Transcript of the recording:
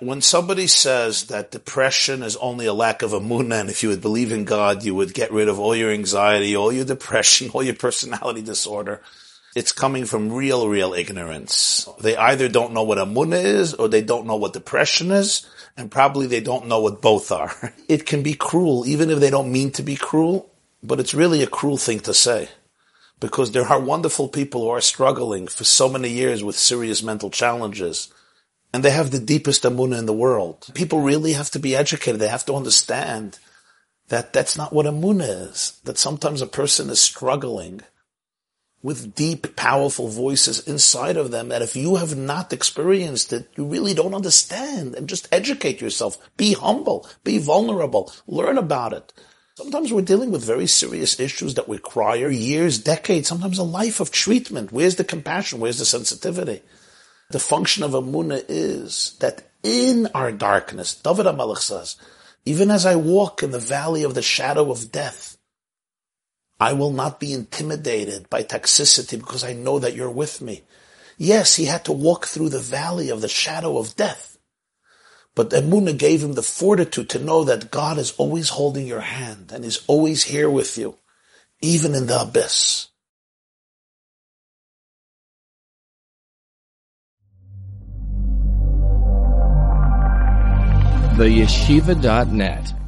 When somebody says that depression is only a lack of emunah, and if you would believe in God, you would get rid of all your anxiety, all your depression, all your personality disorder, it's coming from real, real ignorance. They either don't know what emunah is, or they don't know what depression is, and probably they don't know what both are. It can be cruel, even if they don't mean to be cruel, but it's really a cruel thing to say. Because there are wonderful people who are struggling for so many years with serious mental challenges and they have the deepest emuna in the world. People really have to be educated. They have to understand that that's not what emuna is. That sometimes a person is struggling with deep, powerful voices inside of them that if you have not experienced it, you really don't understand. And just educate yourself. Be humble. Be vulnerable. Learn about it. Sometimes we're dealing with very serious issues that require years, decades, sometimes a life of treatment. Where's the compassion? Where's the sensitivity? The function of Emunah is that in our darkness, David HaMelech says, even as I walk in the valley of the shadow of death, I will not be intimidated by toxicity because I know that you're with me. Yes, he had to walk through the valley of the shadow of death. But Emunah gave him the fortitude to know that God is always holding your hand and is always here with you, even in the abyss. theyeshiva.net